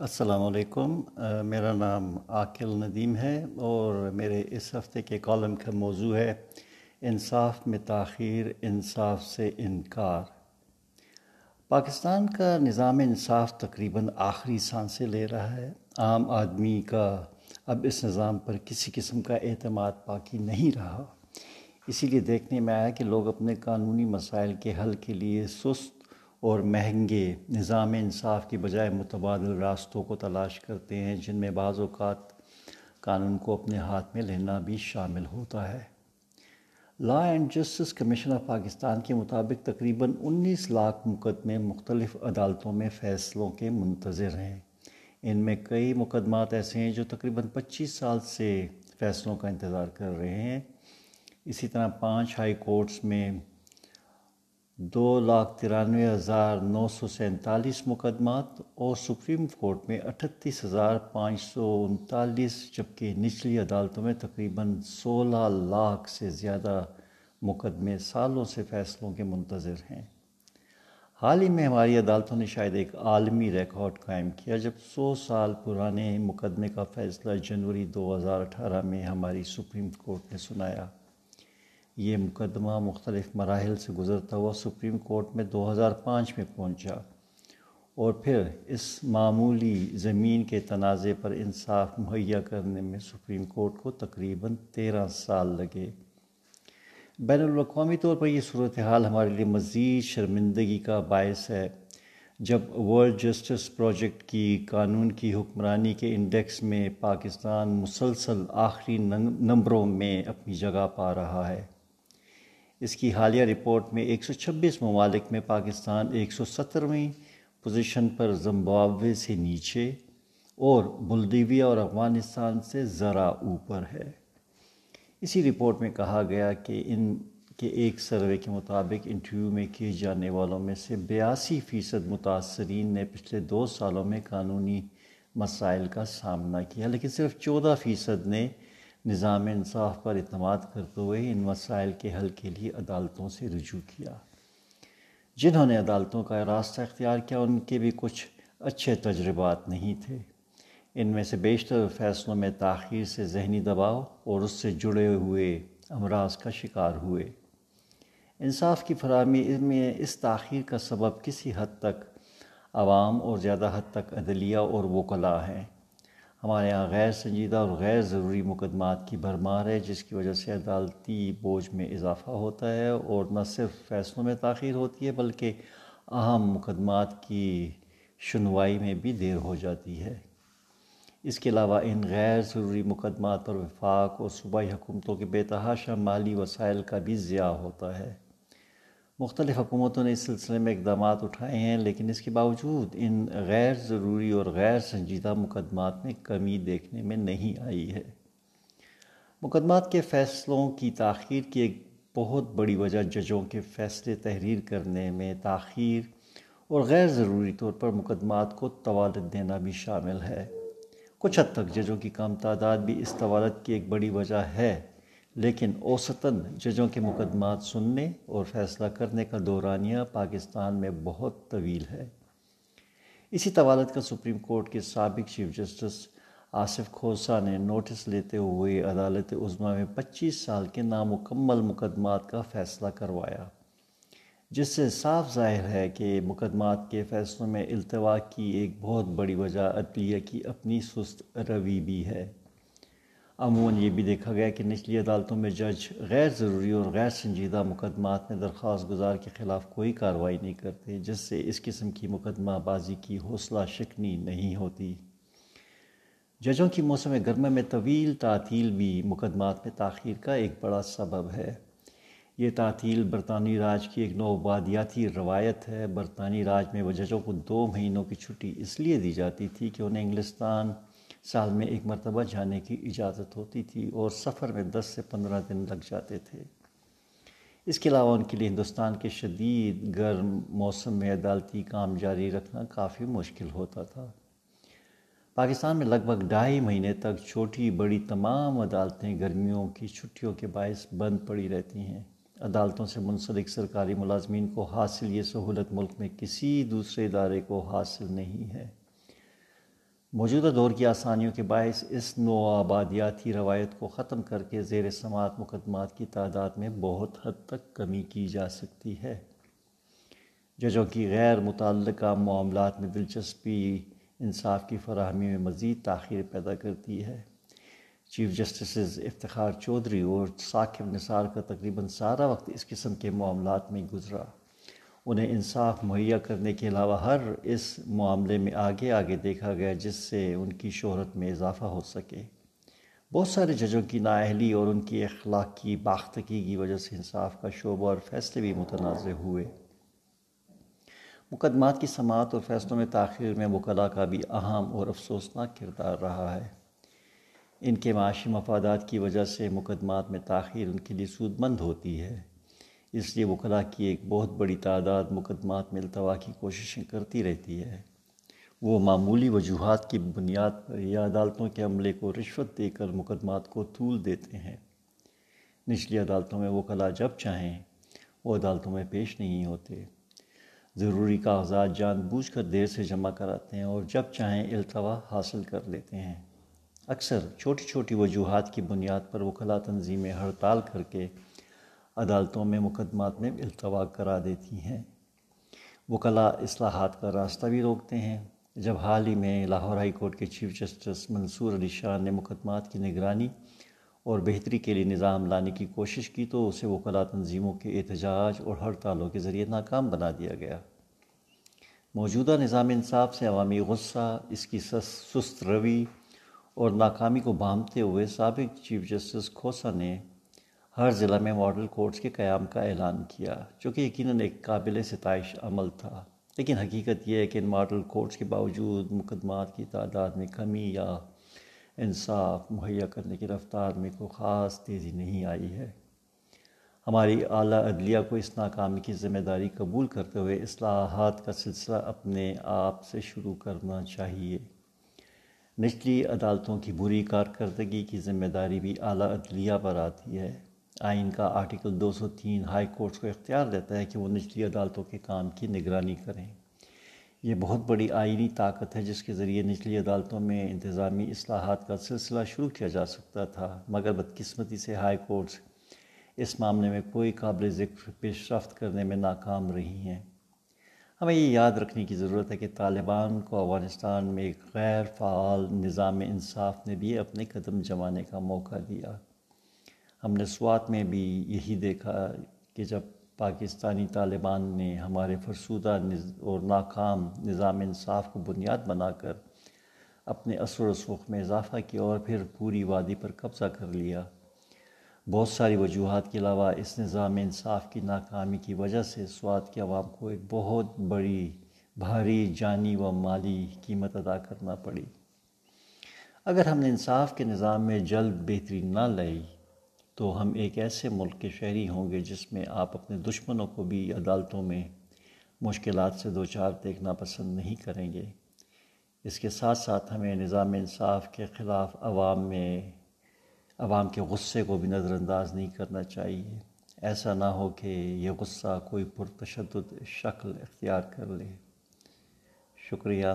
السلام علیکم۔ میرا نام عاقل ندیم ہے اور میرے اس ہفتے کے کالم کا موضوع ہے انصاف میں تاخیر، انصاف سے انکار۔ پاکستان کا نظام انصاف تقریباً آخری سانسیں لے رہا ہے۔ عام آدمی کا اب اس نظام پر کسی قسم کا اعتماد باقی نہیں رہا۔ اسی لیے دیکھنے میں آیا کہ لوگ اپنے قانونی مسائل کے حل کے لیے سست اور مہنگے نظام انصاف کی بجائے متبادل راستوں کو تلاش کرتے ہیں، جن میں بعض اوقات قانون کو اپنے ہاتھ میں لینا بھی شامل ہوتا ہے۔ Law and justice commission of Pakistan کے مطابق تقریباً انیس لاکھ مقدمے مختلف عدالتوں میں فیصلوں کے منتظر ہیں۔ ان میں کئی مقدمات ایسے ہیں جو تقریباً پچیس سال سے فیصلوں کا انتظار کر رہے ہیں۔ اسی طرح پانچ ہائی کورٹس میں دو لاکھ ترانوے ہزار نو سو سینتالیس مقدمات اور سپریم کورٹ میں اٹھتیس ہزار پانچ سو انتالیس جبکہ نچلی عدالتوں میں تقریباً سولہ لاکھ سے زیادہ مقدمے سالوں سے فیصلوں کے منتظر ہیں۔ حال ہی میں ہماری عدالتوں نے شاید ایک عالمی ریکارڈ قائم کیا جب سو سال پرانے مقدمے کا فیصلہ جنوری دو ہزار اٹھارہ میں ہماری سپریم کورٹ نے سنایا۔ یہ مقدمہ مختلف مراحل سے گزرتا ہوا سپریم کورٹ میں دو ہزار پانچ میں پہنچا اور پھر اس معمولی زمین کے تنازع پر انصاف مہیا کرنے میں سپریم کورٹ کو تقریباً تیرہ سال لگے۔ بین الاقوامی طور پر یہ صورتحال ہمارے لیے مزید شرمندگی کا باعث ہے۔ جب ورلڈ جسٹس پروجیکٹ کی قانون کی حکمرانی کے انڈیکس میں پاکستان مسلسل آخری نمبروں میں اپنی جگہ پا رہا ہے۔ اس کی حالیہ رپورٹ میں ایک سو چھبیس ممالک میں پاکستان ایک سو سترویں پوزیشن پر زمبابوے سے نیچے اور بلدیویا اور افغانستان سے ذرا اوپر ہے۔ اسی رپورٹ میں کہا گیا کہ ان کے ایک سروے کے مطابق انٹرویو میں کیے جانے والوں میں سے بیاسی فیصد متاثرین نے پچھلے دو سالوں میں قانونی مسائل کا سامنا کیا، لیکن صرف چودہ فیصد نے نظام انصاف پر اعتماد کرتے ہوئے ان مسائل کے حل کے لیے عدالتوں سے رجوع کیا۔ جنہوں نے عدالتوں کا راستہ اختیار کیا، ان کے بھی کچھ اچھے تجربات نہیں تھے۔ ان میں سے بیشتر فیصلوں میں تاخیر سے ذہنی دباؤ اور اس سے جڑے ہوئے امراض کا شکار ہوئے۔ انصاف کی فراہمی میں اس تاخیر کا سبب کسی حد تک عوام اور زیادہ حد تک عدلیہ اور وکلا ہیں۔ ہمارے یہاں غیر سنجیدہ اور غیر ضروری مقدمات کی بھرمار ہے، جس کی وجہ سے عدالتی بوجھ میں اضافہ ہوتا ہے اور نہ صرف فیصلوں میں تاخیر ہوتی ہے، بلکہ اہم مقدمات کی شنوائی میں بھی دیر ہو جاتی ہے۔ اس کے علاوہ ان غیر ضروری مقدمات پر وفاق اور صوبائی حکومتوں کے بے تحاشا مالی وسائل کا بھی ضیاع ہوتا ہے۔ مختلف حکومتوں نے اس سلسلے میں اقدامات اٹھائے ہیں، لیکن اس کے باوجود ان غیر ضروری اور غیر سنجیدہ مقدمات میں کمی دیکھنے میں نہیں آئی ہے۔ مقدمات کے فیصلوں کی تاخیر کی ایک بہت بڑی وجہ ججوں کے فیصلے تحریر کرنے میں تاخیر اور غیر ضروری طور پر مقدمات کو طوالت دینا بھی شامل ہے۔ کچھ حد تک ججوں کی کم تعداد بھی اس طوالت کی ایک بڑی وجہ ہے۔ لیکن اوسطاً ججوں کے مقدمات سننے اور فیصلہ کرنے کا دورانیہ پاکستان میں بہت طویل ہے۔ اسی طوالت کا سپریم کورٹ کے سابق چیف جسٹس آصف کھوسا نے نوٹس لیتے ہوئے عدالت عظمہ میں پچیس سال کے نامکمل مقدمات کا فیصلہ کروایا، جس سے صاف ظاہر ہے کہ مقدمات کے فیصلوں میں التوا کی ایک بہت بڑی وجہ عدلیہ کی اپنی سست روی بھی ہے۔ عموماً یہ بھی دیکھا گیا کہ نچلی عدالتوں میں جج غیر ضروری اور غیر سنجیدہ مقدمات میں درخواست گزار کے خلاف کوئی کارروائی نہیں کرتے، جس سے اس قسم کی مقدمہ بازی کی حوصلہ شکنی نہیں ہوتی۔ ججوں کی موسم گرما میں طویل تعطیل بھی مقدمات میں تاخیر کا ایک بڑا سبب ہے۔ یہ تعطیل برطانوی راج کی ایک نوبادیاتی روایت ہے۔ برطانوی راج میں وہ ججوں کو دو مہینوں کی چھٹی اس لیے دی جاتی تھی کہ انہیں انگلستان سال میں ایک مرتبہ جانے کی اجازت ہوتی تھی اور سفر میں دس سے پندرہ دن لگ جاتے تھے۔ اس کے علاوہ ان کے لیے ہندوستان کے شدید گرم موسم میں عدالتی کام جاری رکھنا کافی مشکل ہوتا تھا۔ پاکستان میں لگ بھگ ڈھائی مہینے تک چھوٹی بڑی تمام عدالتیں گرمیوں کی چھٹیوں کے باعث بند پڑی رہتی ہیں۔ عدالتوں سے منسلک سرکاری ملازمین کو حاصل یہ سہولت ملک میں کسی دوسرے ادارے کو حاصل نہیں ہے۔ موجودہ دور کی آسانیوں کے باعث اس نو آبادیاتی روایت کو ختم کر کے زیر سماعت مقدمات کی تعداد میں بہت حد تک کمی کی جا سکتی ہے۔ ججوں کی غیر متعلقہ معاملات میں دلچسپی، انصاف کی فراہمی میں مزید تاخیر پیدا کرتی ہے۔ چیف جسٹسز افتخار چودھری اور ثاقب نثار کا تقریباً سارا وقت اس قسم کے معاملات میں گزرا۔ انہیں انصاف مہیا کرنے کے علاوہ ہر اس معاملے میں آگے آگے دیکھا گیا جس سے ان کی شہرت میں اضافہ ہو سکے۔ بہت سارے ججوں کی نااہلی اور ان کی اخلاق کی باختگی کی وجہ سے انصاف کا شعبہ اور فیصلے بھی متنازع ہوئے۔ مقدمات کی سماعت اور فیصلوں میں تاخیر میں وکلا کا بھی اہم اور افسوسناک کردار رہا ہے۔ ان کے معاشی مفادات کی وجہ سے مقدمات میں تاخیر ان کے لیے سود مند ہوتی ہے۔ اس لیے وکلا کی ایک بہت بڑی تعداد مقدمات میں التوا کی کوششیں کرتی رہتی ہے۔ وہ معمولی وجوہات کی بنیاد پر یا عدالتوں کے عملے کو رشوت دے کر مقدمات کو طول دیتے ہیں۔ نچلی عدالتوں میں وکلا جب چاہیں، وہ عدالتوں میں پیش نہیں ہوتے۔ ضروری کاغذات جان بوجھ کر دیر سے جمع کراتے ہیں اور جب چاہیں التوا حاصل کر لیتے ہیں۔ اکثر چھوٹی چھوٹی وجوہات کی بنیاد پر وکلا تنظیمیں ہڑتال کر کے عدالتوں میں مقدمات میں التوا کرا دیتی ہیں۔ وکلا اصلاحات کا راستہ بھی روکتے ہیں۔ جب حال ہی میں لاہور ہائی کورٹ کے چیف جسٹس منصور علی شاہ نے مقدمات کی نگرانی اور بہتری کے لیے نظام لانے کی کوشش کی تو اسے وکلا تنظیموں کے احتجاج اور ہڑتالوں کے ذریعے ناکام بنا دیا گیا۔ موجودہ نظام انصاف سے عوامی غصہ، اس کی سست روی اور ناکامی کو بامتے ہوئے سابق چیف جسٹس کھوسا نے ہر ضلع میں ماڈل کورٹس کے قیام کا اعلان کیا، جو کہ یقیناً ایک قابل ستائش عمل تھا۔ لیکن حقیقت یہ ہے کہ ان ماڈل کورٹس کے باوجود مقدمات کی تعداد میں کمی یا انصاف مہیا کرنے کی رفتار میں کوئی خاص تیزی نہیں آئی ہے۔ ہماری اعلیٰ عدلیہ کو اس ناکامی کی ذمہ داری قبول کرتے ہوئے اصلاحات کا سلسلہ اپنے آپ سے شروع کرنا چاہیے۔ نچلی عدالتوں کی بری کارکردگی کی ذمہ داری بھی اعلیٰ عدلیہ پر آتی ہے۔ آئین کا آرٹیکل دو سو تین ہائی کورٹس کو اختیار دیتا ہے کہ وہ نچلی عدالتوں کے کام کی نگرانی کریں۔ یہ بہت بڑی آئینی طاقت ہے جس کے ذریعے نچلی عدالتوں میں انتظامی اصلاحات کا سلسلہ شروع کیا جا سکتا تھا، مگر بدقسمتی سے ہائی کورٹس اس معاملے میں کوئی قابل ذکر پیش رفت کرنے میں ناکام رہی ہیں۔ ہمیں یہ یاد رکھنے کی ضرورت ہے کہ طالبان کو افغانستان میں ایک غیر فعال نظام انصاف نے بھی اپنے قدم جمانے کا موقع دیا۔ ہم نے سوات میں بھی یہی دیکھا کہ جب پاکستانی طالبان نے ہمارے فرسودہ اور ناکام نظام انصاف کو بنیاد بنا کر اپنے اثر و رسوخ میں اضافہ کیا اور پھر پوری وادی پر قبضہ کر لیا۔ بہت ساری وجوہات کے علاوہ اس نظام انصاف کی ناکامی کی وجہ سے سوات کے عوام کو ایک بہت بڑی بھاری، جانی و مالی قیمت ادا کرنا پڑی۔ اگر ہم نے انصاف کے نظام میں جلد بہتری نہ لائی تو ہم ایک ایسے ملک کے شہری ہوں گے جس میں آپ اپنے دشمنوں کو بھی عدالتوں میں مشکلات سے دو چار دیکھنا پسند نہیں کریں گے۔ اس کے ساتھ ساتھ ہمیں نظام انصاف کے خلاف عوام میں، عوام کے غصے کو بھی نظر انداز نہیں کرنا چاہیے۔ ایسا نہ ہو کہ یہ غصہ کوئی پرتشدد شکل اختیار کر لے۔ شکریہ۔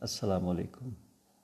السلام علیکم۔